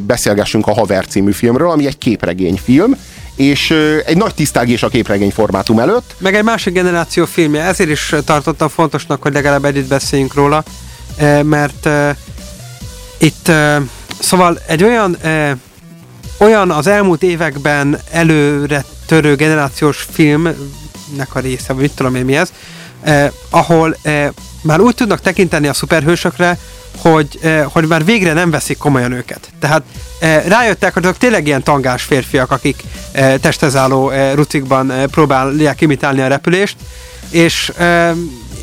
beszélgessünk a Haver című filmről, ami egy képregényfilm, és egy nagy tisztágés a képregény formátum előtt. Meg egy másik generáció filmje, ezért is tartottam fontosnak, hogy legalább együtt beszéljünk róla, mert itt szóval egy olyan olyan az elmúlt években előre törő generációs filmnek a része, vagy mit tudom én mi ez, eh, ahol eh, már úgy tudnak tekinteni a szuperhősökre, hogy, eh, hogy már végre nem veszik komolyan őket. Tehát eh, rájöttek, hogy azok tényleg ilyen tangás férfiak, akik eh, testezálló rucikban próbálják imitálni a repülést, és,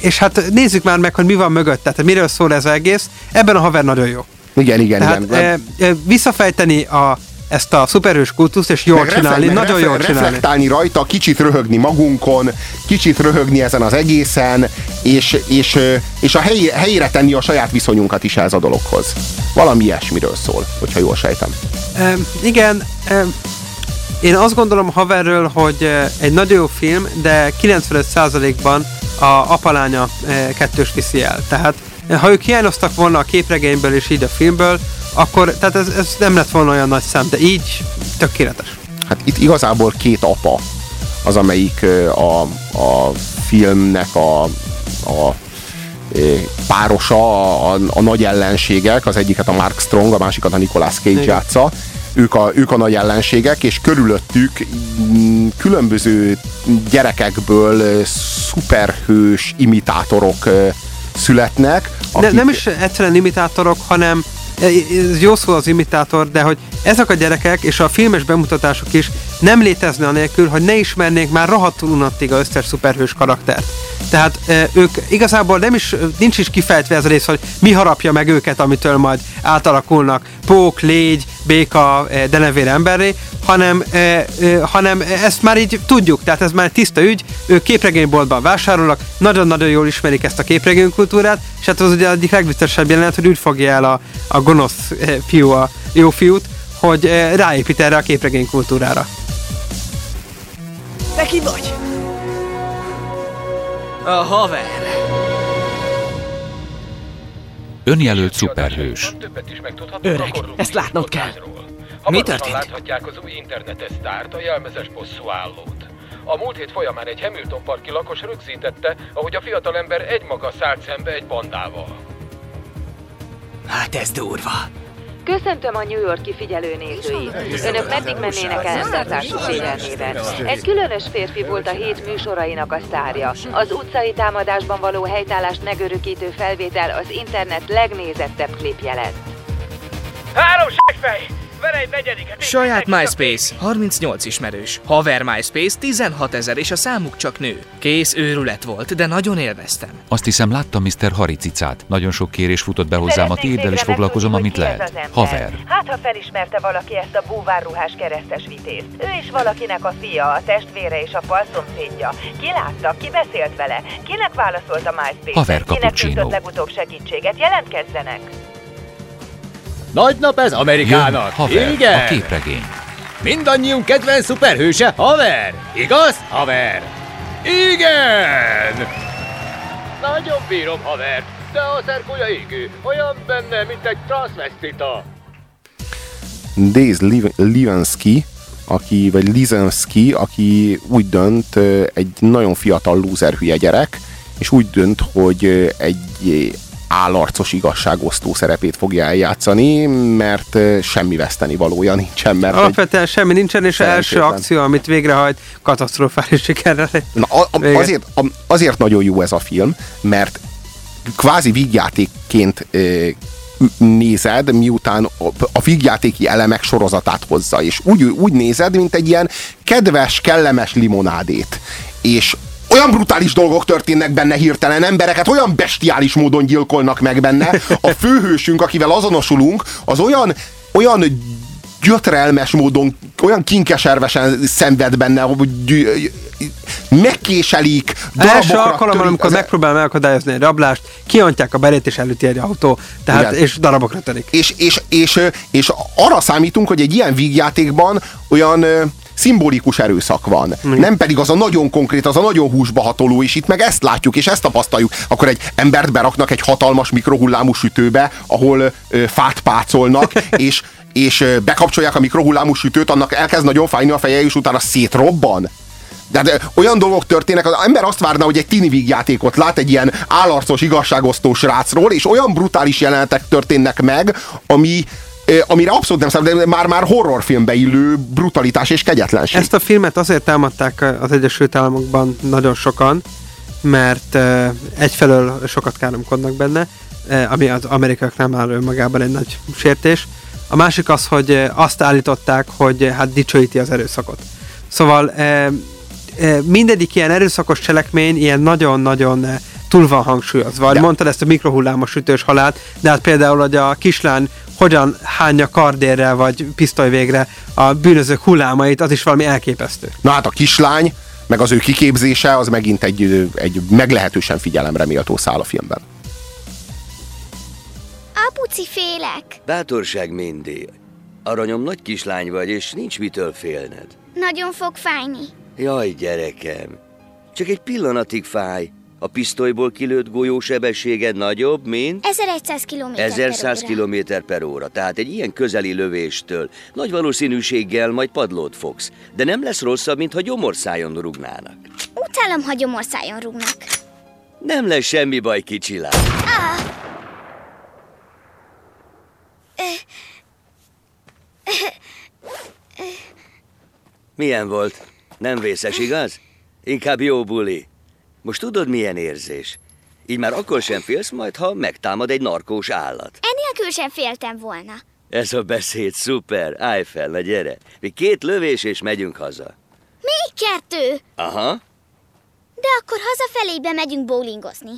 és hát nézzük már meg, hogy mi van mögött, tehát miről szól ez egész. Ebben a haver nagyon jó. Igen, igen, Tehát igen. eh, visszafejteni a, ezt a szuperhős kultuszt, és jól Meg refle- csinálni, meg nagyon refle- jól csinálni. reflektálni rajta, kicsit röhögni magunkon, kicsit röhögni ezen az egészen, és, és, és a helyi, helyére tenni a saját viszonyunkat is ez a dologhoz. Valami ilyesmiről szól, hogyha jól sejtem. E, igen, e, én azt gondolom Haverről, hogy eh, egy nagyon jó film, de 95%-ban a apalánya e, kettős viszi el. Tehát eh, ha ők hiányoztak volna a képregényből és így a filmből, akkor tehát ez, ez nem lett volna olyan nagy szám, de így tökéletes. Hát itt igazából két apa az, amelyik a, a filmnek a, a párosa, a, a, nagy ellenségek, az egyiket a Mark Strong, a másikat a Nicolas Cage Igen. játsza. Ők a, ők a nagy ellenségek, és körülöttük mm, különböző gyerekekből szuperhős imitátorok születnek. Ne, nem is egyszerűen imitátorok, hanem ez jó szó az imitátor, de hogy ezek a gyerekek és a filmes bemutatások is nem létezne anélkül, hogy ne ismernék már rohadtul unattig a összes szuperhős karaktert. Tehát ők igazából nem is, nincs is kifejtve ez a rész, hogy mi harapja meg őket, amitől majd átalakulnak pók, légy, béka, denevér emberré, hanem, hanem ezt már így tudjuk, tehát ez már tiszta ügy, ők képregényboltban vásárolnak, nagyon-nagyon jól ismerik ezt a képregénykultúrát, és hát az ugye egyik legviccesebb jelenet, hogy úgy fogja el a, a gonosz fiú a jó fiút, hogy ráépít erre a képregénykultúrára. Te ki vagy? A haver. Önjelölt szuperhős. Többet is megtudhatunk Öreg, ezt látnod kell. Mi történt? láthatják az új internetes sztárt, a jelmezes bosszúállót. A múlt hét folyamán egy Hamilton parki lakos rögzítette, ahogy a fiatalember egymaga szállt szembe egy bandával. Hát ez durva. Köszöntöm a New Yorki figyelő nézőit. Önök meddig mennének el embertársuk félelmében? Egy különös férfi volt a hét műsorainak a sztárja. Az utcai támadásban való helytállást megörökítő felvétel az internet legnézettebb klipje lett. Három segfej! És Saját MySpace, 38 ismerős. Haver MySpace, 16 ezer, és a számuk csak nő. Kész őrület volt, de nagyon élveztem. Azt hiszem láttam Mr. Haricicát. Nagyon sok kérés futott be hozzám a térdel, és foglalkozom, amit lehet. Haver. Hát, ha felismerte valaki ezt a búvárruhás keresztes vitézt. Ő is valakinek a fia, a testvére és a falszomszédja. Ki látta, ki beszélt vele, kinek válaszolt a MySpace? Haver Kinek cappuccino. legutóbb segítséget? Jelentkezzenek! Nagy nap ez Jön Amerikának, Haver, igen? a képregény. Mindannyiunk kedvenc szuperhőse haver, igaz, haver? Igen! Nagyon bírom haver, de a szerkója égő, olyan benne, mint egy transvestita. Days Liv- Livansky, aki, vagy Lizansky, aki úgy dönt, egy nagyon fiatal lúzer hülye gyerek, és úgy dönt, hogy egy állarcos igazságosztó szerepét fogja eljátszani, mert semmi veszteni valója nincsen, mert Alapvetően semmi nincsen, és első akció, amit végrehajt, katasztrofális sikerrel. na, a, a, Vége. azért, a, azért nagyon jó ez a film, mert kvázi vígjátékként ö, nézed, miután a, a vígjátéki elemek sorozatát hozza, és úgy, úgy nézed, mint egy ilyen kedves, kellemes limonádét. És olyan brutális dolgok történnek benne hirtelen, embereket olyan bestiális módon gyilkolnak meg benne. A főhősünk, akivel azonosulunk, az olyan, olyan gyötrelmes módon, olyan kinkeservesen szenved benne, hogy gy- megkéselik, Első darabokra alkalommal, törik amikor az- megpróbál megakadályozni egy rablást, kiontják a berét és elüti egy autó, tehát, Igen. és darabokra törik. és, és, és, és arra számítunk, hogy egy ilyen vígjátékban olyan szimbolikus erőszak van. Nem pedig az a nagyon konkrét, az a nagyon húsba hatoló, és itt meg ezt látjuk, és ezt tapasztaljuk. Akkor egy embert beraknak egy hatalmas mikrohullámú sütőbe, ahol ö, fát pácolnak, és és bekapcsolják a mikrohullámú sütőt, annak elkezd nagyon fájni a feje, és utána szétrobban. De, de olyan dolgok történnek, az ember azt várna, hogy egy tini vígjátékot lát egy ilyen állarcos, igazságosztó srácról, és olyan brutális jelenetek történnek meg, ami, amire abszolút nem számít, de már-már horrorfilmbe illő brutalitás és kegyetlenség. Ezt a filmet azért támadták az Egyesült Államokban nagyon sokan, mert egyfelől sokat káromkodnak benne, ami az amerikaiaknál már önmagában egy nagy sértés. A másik az, hogy azt állították, hogy hát dicsőíti az erőszakot. Szóval mindegyik ilyen erőszakos cselekmény ilyen nagyon-nagyon túl van hangsúlyozva. De. Mondtad ezt a mikrohullámos sütős halált, de hát például, hogy a kislány hogyan hányja kardérrel vagy pisztolyvégre a bűnözők hullámait, az is valami elképesztő. Na hát a kislány, meg az ő kiképzése, az megint egy, egy meglehetősen figyelemre méltó szál a filmben. Apuci félek. Bátorság mindig. Aranyom nagy kislány vagy, és nincs mitől félned. Nagyon fog fájni. Jaj, gyerekem. Csak egy pillanatig fáj. A pisztolyból kilőtt golyó sebességed nagyobb, mint... 1100 km 1100 km per óra. Tehát egy ilyen közeli lövéstől nagy valószínűséggel majd padlót fogsz. De nem lesz rosszabb, mint ha gyomorszájon rugnának. Utálom, ha gyomorszájon rúgnak. Nem lesz semmi baj, kicsi lány. Ah! Milyen volt? Nem vészes, igaz? Inkább jó buli. Most tudod, milyen érzés? Így már akkor sem félsz majd, ha megtámad egy narkós állat. Enélkül sem féltem volna. Ez a beszéd szuper. Állj fel, na gyere. Még két lövés, és megyünk haza. Még kettő. Aha. De akkor hazafelébe megyünk bowlingozni.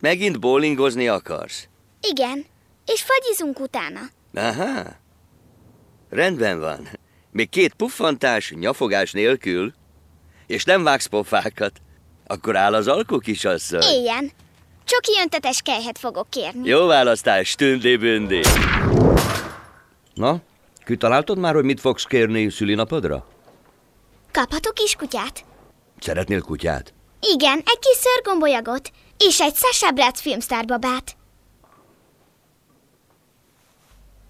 Megint bowlingozni akarsz? Igen. És fagyizunk utána. Aha. Rendben van. Még két puffantás, nyafogás nélkül. És nem vágsz pofákat. Akkor áll az alkó kisasszony. Éljen. Csoki öntetes kejhet fogok kérni. Jó választás, tündi-bündi. Na, kitaláltad már, hogy mit fogsz kérni szülinapodra? Kaphatok kiskutyát? Szeretnél kutyát? Igen, egy kis szörgombolyagot. És egy Sasha Bratz filmsztárbabát.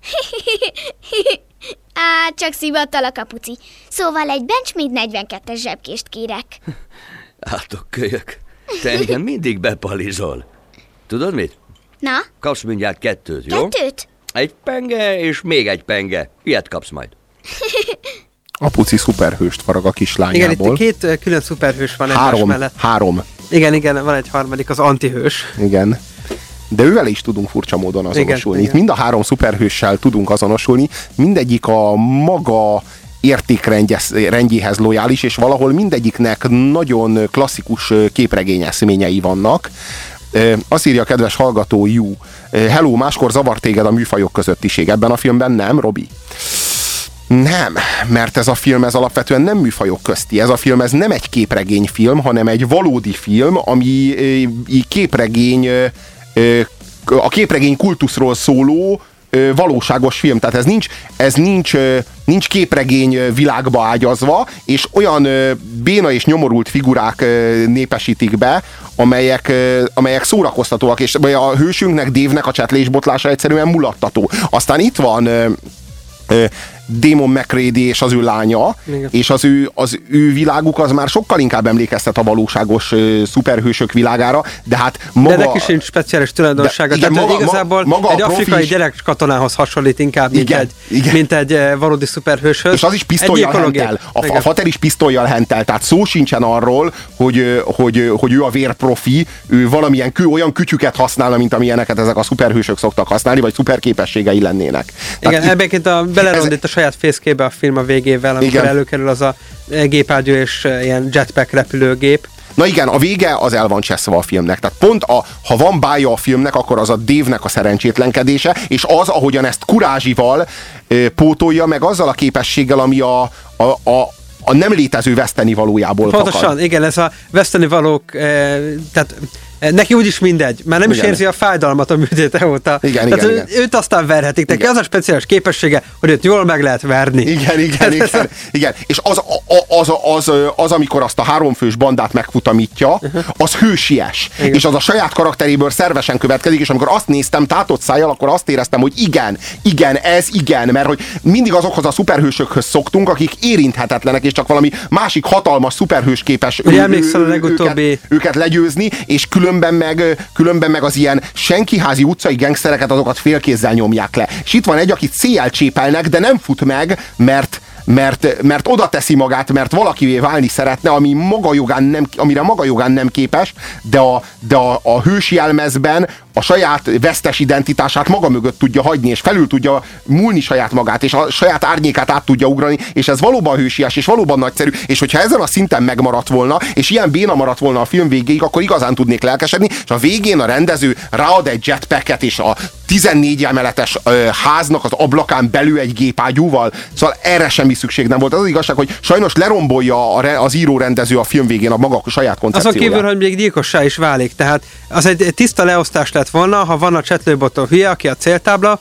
Á, csak szivattal a kapuci. Szóval egy Benchmade 42-es zsebkést kérek. Átok kölyök. Te engem mindig bepalizol. Tudod mit? Na, Kapsz mindjárt kettőt, jó? kettőt? Egy penge és még egy penge. Ilyet kapsz majd. Apuci szuperhőst farag a Igen, kislányából. itt két külön szuperhős van egymás három, mellett. három, Igen, igen, van egy harmadik, az antihős. igen. De ővel is tudunk furcsa módon azonosulni. Igen, Itt mind a három szuperhőssel tudunk azonosulni, mindegyik a maga értékrendjéhez lojális, és valahol mindegyiknek nagyon klasszikus ö, képregényeszményei vannak. Azt írja a kedves hallgató Jú, hello, máskor zavar téged a műfajok közöttiség. Ebben a filmben nem, Robi? Nem, mert ez a film ez alapvetően nem műfajok közti. Ez a film ez nem egy képregényfilm, hanem egy valódi film, ami képregény a képregény kultuszról szóló valóságos film. Tehát ez nincs, ez nincs, nincs képregény világba ágyazva, és olyan béna és nyomorult figurák népesítik be, amelyek, amelyek szórakoztatóak, és a hősünknek, Dévnek a csetlésbotlása egyszerűen mulattató. Aztán itt van Damon McCready és az ő lánya, Igen. és az ő, az ő világuk az már sokkal inkább emlékeztet a valóságos ö, szuperhősök világára, de hát maga... De neki sincs speciális tulajdonsága. De igen, Tehát maga- igazából maga a egy afrikai is- gyerek katonához hasonlít inkább, mint, Igen, egy, igen. mint egy valódi szuperhőshöz. És az is pisztolyjal hentel. A, a Igen. fater is pisztolyjal hentel. Tehát szó sincsen arról, hogy, hogy, hogy ő a vérprofi, ő valamilyen kü, olyan kütyüket használna, mint amilyeneket ezek a szuperhősök szoktak használni, vagy szuperképességei lennének. Igen, Tehát itt- ebben a belerondít a saját fészkébe a film a végével, amikor Igen. előkerül az a eh, gépágyú és eh, ilyen jetpack repülőgép. Na igen, a vége az el van cseszve a filmnek. Tehát pont a, ha van bája a filmnek, akkor az a Dévnek a szerencsétlenkedése, és az, ahogyan ezt kurázsival ö, pótolja, meg azzal a képességgel, ami a, a, a, a nem létező veszteni valójából Pontosan, fakad. igen, ez a veszteni valók, eh, tehát Neki úgyis mindegy, mert nem Igen. is érzi a fájdalmat a műtéte óta. Igen, Tehát igen, ő, igen. Őt aztán verhetik. Neki Igen. az a speciális képessége, hogy őt jól meg lehet verni. Igen, igen, igen, igen. És az, a- az, az, az, amikor azt a háromfős bandát megfutamítja, az hősies. Igen. És az a saját karakteréből szervesen következik, és amikor azt néztem tátott szájjal, akkor azt éreztem, hogy igen, igen, ez igen, mert hogy mindig azokhoz a szuperhősökhöz szoktunk, akik érinthetetlenek, és csak valami másik hatalmas szuperhős képes ő- ő- legutóbbi- őket, őket legyőzni, és különben meg, különben meg az ilyen senkiházi utcai gengsztereket azokat félkézzel nyomják le. És itt van egy, akit széjjel csépelnek, de nem fut meg, mert mert, mert oda teszi magát, mert valakivé válni szeretne, ami maga jogán nem, amire maga jogán nem képes, de a, de a, a hősi jelmezben a saját vesztes identitását maga mögött tudja hagyni, és felül tudja múlni saját magát, és a saját árnyékát át tudja ugrani, és ez valóban hősies, és valóban nagyszerű, és hogyha ezen a szinten megmaradt volna, és ilyen béna maradt volna a film végéig, akkor igazán tudnék lelkesedni, és a végén a rendező ráad egy jetpacket, és a 14 emeletes ö, háznak az ablakán belül egy gépágyúval, szóval erre semmi szükség nem volt. Az az igazság, hogy sajnos lerombolja a, az író rendező a film végén a maga saját Azon koncepcióját. kívül, hogy még gyilkossá is válik. Tehát az egy tiszta leosztás lett volna, ha van a csetlőbotó hülye, aki a céltábla,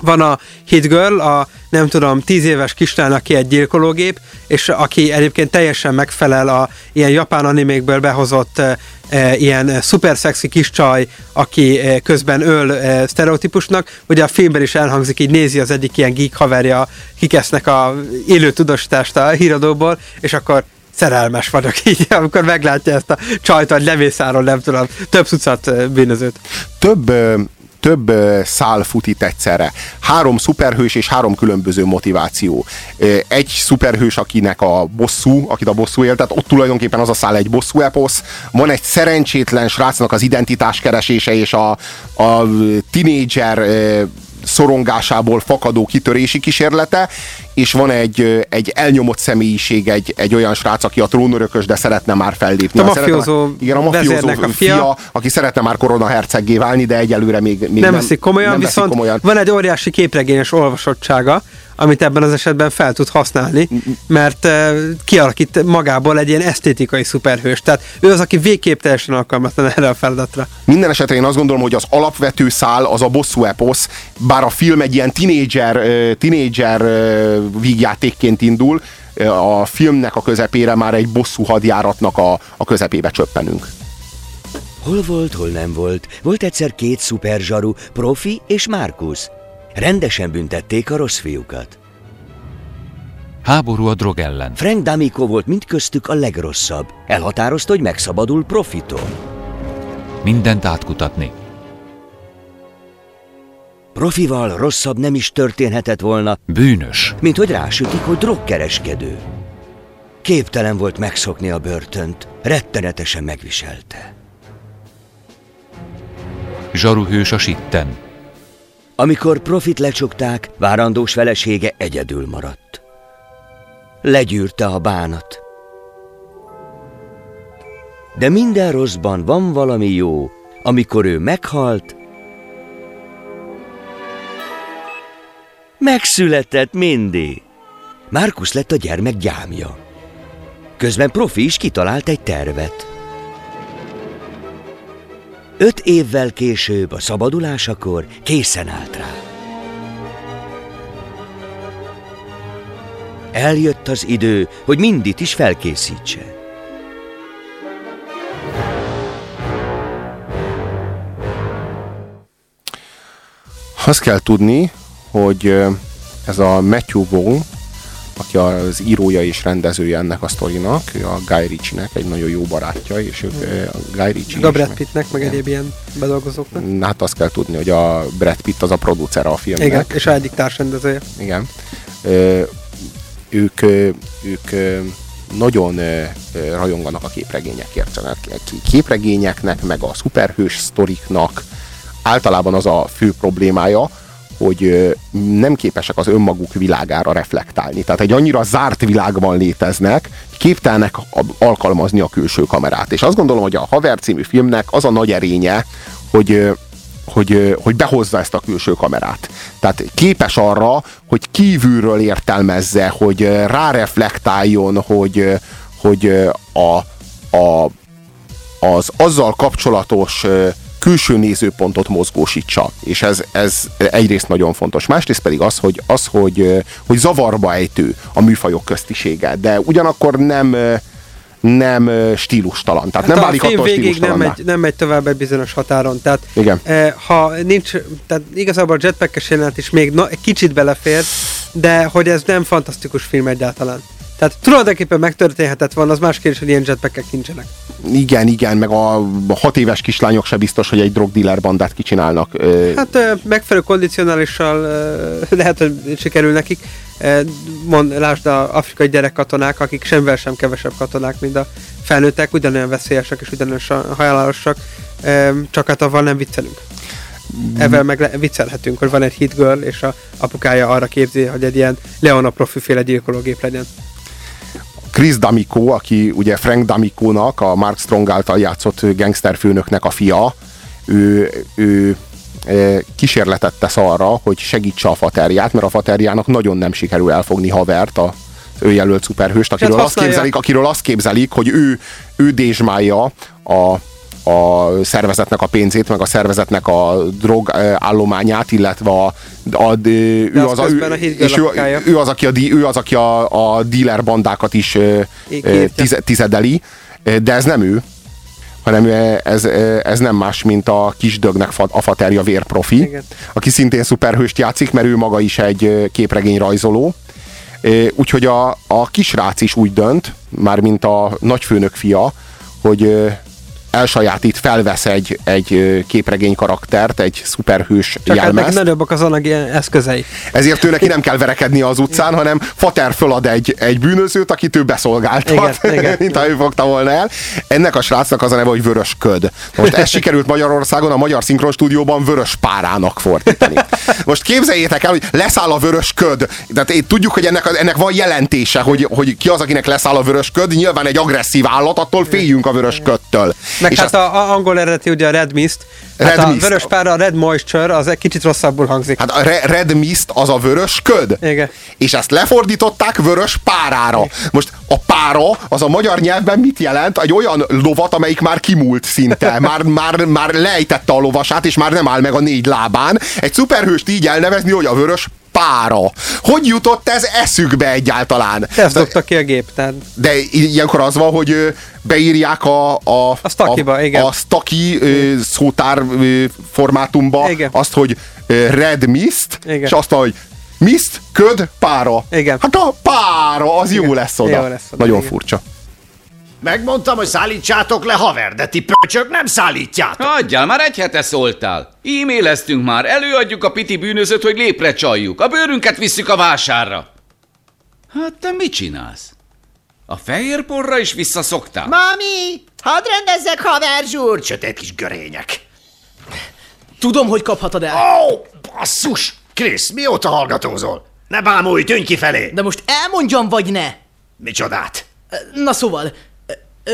van a Hit Girl, a nem tudom, tíz éves kislány, aki egy gyilkológép, és aki egyébként teljesen megfelel a ilyen japán animékből behozott e, ilyen szuper szexi kis csaj, aki e, közben öl e, sztereotípusnak. Ugye a filmben is elhangzik, így nézi az egyik ilyen geek haverja, kikesznek a élő tudósítást a híradóból, és akkor szerelmes vagyok így, amikor meglátja ezt a csajt, vagy lemészáról, nem tudom, több tucat bűnözőt. több, több szál fut itt egyszerre. Három szuperhős és három különböző motiváció. Egy szuperhős, akinek a bosszú, akit a bosszú él, tehát ott tulajdonképpen az a szál egy bosszú eposz. Van egy szerencsétlen srácnak az identitás keresése és a, a tinédzser szorongásából fakadó kitörési kísérlete, és van egy, egy elnyomott személyiség, egy, egy olyan srác, aki a trónörökös, de szeretne már fellépni. A mafiózó igen, a mafiózó a fia, fia. aki szeretne már korona herceggé válni, de egyelőre még, még nem, veszik komolyan, nem viszont komolyan. van egy óriási képregényes olvasottsága, amit ebben az esetben fel tud használni, mert uh, kialakít magából egy ilyen esztétikai szuperhős. Tehát ő az, aki végképp teljesen alkalmatlan erre a feladatra. Minden esetre én azt gondolom, hogy az alapvető szál az a bosszú eposz, bár a film egy ilyen tinédzser, tinédzser vígjátékként indul, a filmnek a közepére már egy bosszú hadjáratnak a, a közepébe csöppenünk. Hol volt, hol nem volt. Volt egyszer két szuperzsaru, Profi és Markus. Rendesen büntették a rossz fiúkat. Háború a drog ellen. Frank D'Amico volt mindköztük a legrosszabb. Elhatározta, hogy megszabadul Profitól. Mindent átkutatni. Profival rosszabb nem is történhetett volna, Bűnös. mint hogy rásütik, hogy drogkereskedő. Képtelen volt megszokni a börtönt, rettenetesen megviselte. Zsaruhős a sitten. Amikor Profit lecsukták, várandós felesége egyedül maradt. Legyűrte a bánat. De minden rosszban van valami jó, amikor ő meghalt, megszületett mindig. Márkusz lett a gyermek gyámja. Közben Profi is kitalált egy tervet. Öt évvel később, a szabadulásakor készen állt rá. Eljött az idő, hogy mindit is felkészítse. Azt kell tudni, hogy ez a Matthew Vaughn, aki az írója és rendezője ennek a sztorinak, ő a Guy Ritchie-nek egy nagyon jó barátja, és ők ö, a Guy Ritchie A Brad Pittnek, meg egyéb ilyen bedolgozóknak. Hát azt kell tudni, hogy a Brad Pitt az a producer a filmnek. Igen, és a egyik társrendezője. Igen. Ö, ők, ők nagyon rajonganak a képregényekért. Képregényeknek, meg a szuperhős sztoriknak általában az a fő problémája, hogy nem képesek az önmaguk világára reflektálni. Tehát egy annyira zárt világban léteznek, képtelnek alkalmazni a külső kamerát. És azt gondolom, hogy a Haver című filmnek az a nagy erénye, hogy hogy, hogy behozza ezt a külső kamerát. Tehát képes arra, hogy kívülről értelmezze, hogy ráreflektáljon, hogy, hogy a, a az azzal kapcsolatos külső nézőpontot mozgósítsa. És ez, ez egyrészt nagyon fontos. Másrészt pedig az, hogy, az, hogy, hogy zavarba ejtő a műfajok köztisége, de ugyanakkor nem nem stílustalan. Tehát Hát nem válik attól végig nem megy, nem megy tovább egy bizonyos határon. Tehát Igen. eh, ha nincs, tehát igazából a jetpackes jelenet is még na, egy kicsit belefér, de hogy ez nem fantasztikus film egyáltalán. Tehát tulajdonképpen megtörténhetett volna, az más kérdés, hogy ilyen jetpackek nincsenek. Igen, igen, meg a hat éves kislányok se biztos, hogy egy drogdealer bandát kicsinálnak. Hát megfelelő kondicionálisan eh, lehet, hogy sikerül nekik. Mond, lásd a afrikai gyerekkatonák, akik semmivel sem kevesebb katonák, mint a felnőttek, ugyanolyan veszélyesek és ugyanolyan halálosak, csak hát avval nem viccelünk. Ezzel meg le- viccelhetünk, hogy van egy hit girl, és a apukája arra képzi, hogy egy ilyen Leona profiféle gyilkológép legyen. Chris D'Amico, aki ugye Frank D'Amico-nak, a Mark Strong által játszott gangsterfőnöknek a fia, ő, ő e, kísérletet tesz arra, hogy segítse a faterját, mert a faterjának nagyon nem sikerül elfogni havert, a ő jelölt szuperhőst, akiről azt, képzelik, akiről azt képzelik, hogy ő, ő dézsmálja a, a szervezetnek a pénzét, meg a szervezetnek a drog állományát, illetve a, a, ő, az az, a, ő, és ő, ő, az, aki a, ő az, aki a, a dealer bandákat is tize, tizedeli, de ez nem ő, hanem ez, ez nem más, mint a kisdögnek a faterja vérprofi, Igen. aki szintén szuperhőst játszik, mert ő maga is egy ö, képregényrajzoló. Ö, Úgyhogy a, a kisrác is úgy dönt, már mint a nagyfőnök fia, hogy elsajátít, felvesz egy, egy képregény karaktert, egy szuperhős Csak hát jelmezt. meg nagyobbak az anyagi eszközei. Ezért ő neki nem kell verekedni az utcán, hanem Fater fölad egy, egy bűnözőt, akit ő beszolgáltat, Igen, igen. mint ha ő fogta volna el. Ennek a srácnak az a neve, hogy Vörös Köd. Most ez sikerült Magyarországon a Magyar Szinkron Stúdióban Vörös Párának fordítani. Most képzeljétek el, hogy leszáll a Vörös Köd. Tehát eh, tudjuk, hogy ennek, ennek van jelentése, hogy, hogy ki az, akinek leszáll a Vörös Köd. Nyilván egy agresszív állat, attól féljünk a Vörös Ködtől. Meg És hát a, a angol eredeti ugye a Red Mist. Hát Red a Mist. vörös pára, a Red Moisture, az egy kicsit rosszabbul hangzik. Hát a Re- Red Mist az a vörös köd. Igen. És ezt lefordították vörös párára. Most a pára az a magyar nyelvben mit jelent? Egy olyan lovat, amelyik már kimúlt szinte. Már, már, már lejtette a lovasát, és már nem áll meg a négy lábán. Egy szuperhőst így elnevezni, hogy a vörös pára. Hogy jutott ez eszükbe egyáltalán? Ezt dobta ki a gép, tehát De ilyenkor az van, hogy beírják a, a, A Stackyba, a, igen. a Staki ö, szótár ö, formátumba Igen. azt, hogy Red Mist, Igen. és azt, hogy Mist, köd, pára. Igen. Hát a pára, az jó lesz oda. Jó lesz oda, Nagyon igen. furcsa. Megmondtam, hogy szállítsátok le haver, de ti pöcsök nem szállítjátok. Hagyjál, már egy hete szóltál. E-maileztünk már, előadjuk a piti bűnözőt, hogy lépre csaljuk. A bőrünket visszük a vásárra. Hát te mit csinálsz? A fehér porra is visszaszoktál? Mami, hadd rendezzek haver zsúr, sötét kis görények. Tudom, hogy kaphatod el. Ó, oh, basszus! Krisz, mióta hallgatózol? Ne bámulj, tűnj kifelé! De most elmondjam, vagy ne? Micsodát? Na szóval,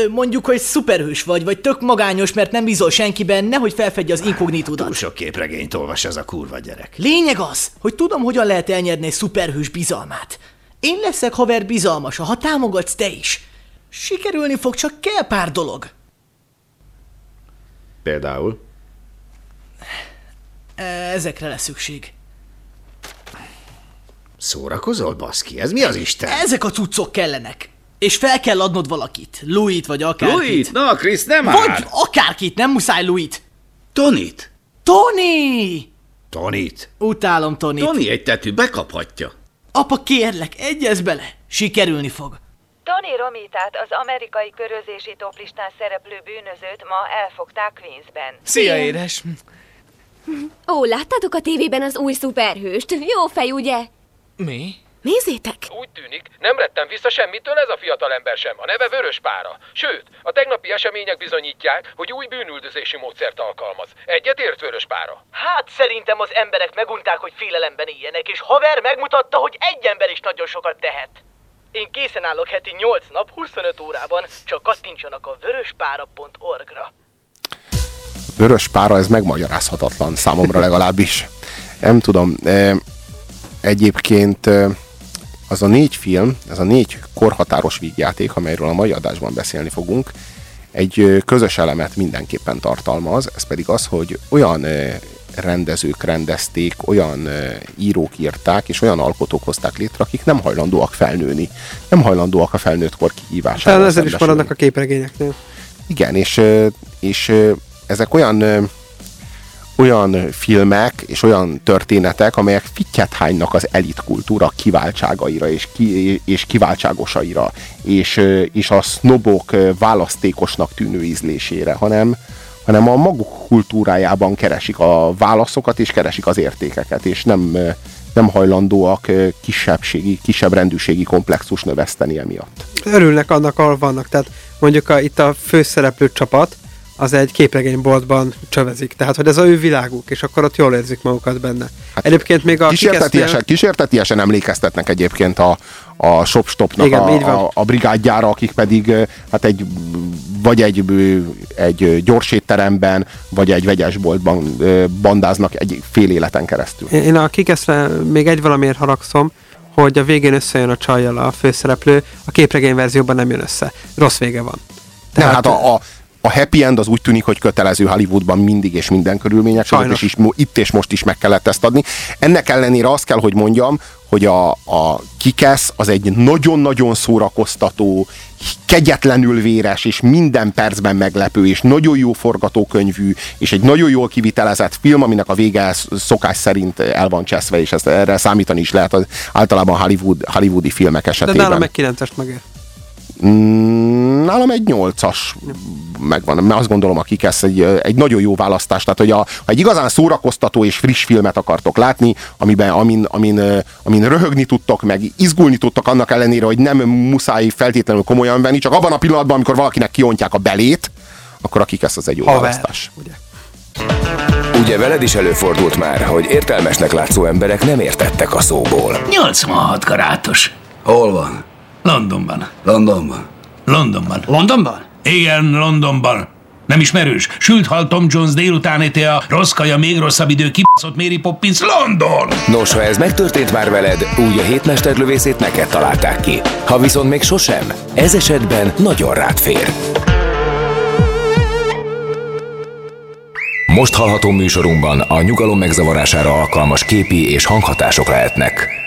mondjuk, hogy szuperhős vagy, vagy tök magányos, mert nem bízol senkiben, nehogy felfedje az inkognitódat. Túl sok képregényt olvas ez a kurva gyerek. Lényeg az, hogy tudom, hogyan lehet elnyerni egy szuperhős bizalmát. Én leszek haver bizalmas, ha támogatsz te is. Sikerülni fog, csak kell pár dolog. Például? Ezekre lesz szükség. Szórakozol, baszki? Ez mi az Isten? Ezek a cuccok kellenek. És fel kell adnod valakit. Louis-t vagy akárkit. Louis, na, Krisz, nem Vagy már. akárkit, nem muszáj Louis-t. Tonit. Tony! Tonit? Utálom Tonit. Toni egy tetű bekaphatja. Apa, kérlek, egyez bele. Sikerülni fog. Tony Romitát, az amerikai körözési toplistán szereplő bűnözőt ma elfogták Queensben. Szia, édes. Ó, láttátok a tévében az új szuperhőst? Jó fej, ugye? Mi? Nézzétek! Úgy tűnik, nem rettem vissza semmitől ez a fiatalember sem. A neve Vörös Pára. Sőt, a tegnapi események bizonyítják, hogy új bűnüldözési módszert alkalmaz. Egyetért Vörös Pára? Hát szerintem az emberek megunták, hogy félelemben éljenek, és haver megmutatta, hogy egy ember is nagyon sokat tehet. Én készen állok heti 8 nap, 25 órában, csak kattintsanak a vöröspára.org-ra. Vörös pára, ez megmagyarázhatatlan számomra legalábbis. Nem tudom. e, Egyébként e, az a négy film, ez a négy korhatáros vígjáték, amelyről a mai adásban beszélni fogunk, egy közös elemet mindenképpen tartalmaz, ez pedig az, hogy olyan rendezők rendezték, olyan írók írták, és olyan alkotók hozták létre, akik nem hajlandóak felnőni. Nem hajlandóak a felnőtt kor kihívásával Talán ezzel is maradnak a képregényeknél. Igen, és, és ezek olyan olyan filmek és olyan történetek, amelyek fittyet hánynak az elit kultúra kiváltságaira és, ki, és kiváltságosaira, és, és a sznobok választékosnak tűnő ízlésére, hanem, hanem a maguk kultúrájában keresik a válaszokat, és keresik az értékeket, és nem, nem hajlandóak kisebbségi, kisebb rendűségi komplexus növeszteni emiatt. Örülnek annak, ahol vannak. Tehát mondjuk a, itt a főszereplő csapat, az egy képregényboltban csövezik. Tehát, hogy ez a ő világuk, és akkor ott jól érzik magukat benne. Hát Egyébként még a kísértetiesen, kikesznél- kísértetiesen emlékeztetnek egyébként a, a Shopstopnak Igen, a, a, a brigádjára, akik pedig hát egy vagy egy, egy gyorsétteremben, vagy egy vegyesboltban bandáznak egy fél életen keresztül. Én a kikeszre még egy valamiért haragszom, hogy a végén összejön a csajjal a főszereplő, a képregény verzióban nem jön össze. Rossz vége van. Nem, hát a, a, a happy end az úgy tűnik, hogy kötelező Hollywoodban mindig és minden körülmények között, és is, itt és most is meg kellett ezt adni. Ennek ellenére azt kell, hogy mondjam, hogy a, a Kikesz az egy nagyon-nagyon szórakoztató, kegyetlenül véres, és minden percben meglepő, és nagyon jó forgatókönyvű, és egy nagyon jól kivitelezett film, aminek a vége sz- szokás szerint el van cseszve, és ezt erre számítani is lehet az általában Hollywood, hollywoodi filmek De esetében. nálam meg 9-est megér. Mm, nálam egy nyolcas megvan, mert azt gondolom, akik ezt egy, egy nagyon jó választás, tehát hogy a, ha egy igazán szórakoztató és friss filmet akartok látni, amiben, amin, amin, amin röhögni tudtok, meg izgulni tudtok annak ellenére, hogy nem muszáj feltétlenül komolyan venni, csak abban a pillanatban, amikor valakinek kiontják a belét, akkor akik ezt az egy jó Haver. választás. Ugye veled is előfordult már, hogy értelmesnek látszó emberek nem értettek a szóból. 86 karátos. Hol van? Londonban. Londonban. Londonban. Londonban? Igen, Londonban. Nem ismerős? Sült hal Tom Jones délután éte a rossz kaja, még rosszabb idő, kibaszott Mary Poppins, London! Nos, ha ez megtörtént már veled, úgy a hétmesterlövészét neked találták ki. Ha viszont még sosem, ez esetben nagyon rád fér. Most hallható műsorunkban a nyugalom megzavarására alkalmas képi és hanghatások lehetnek.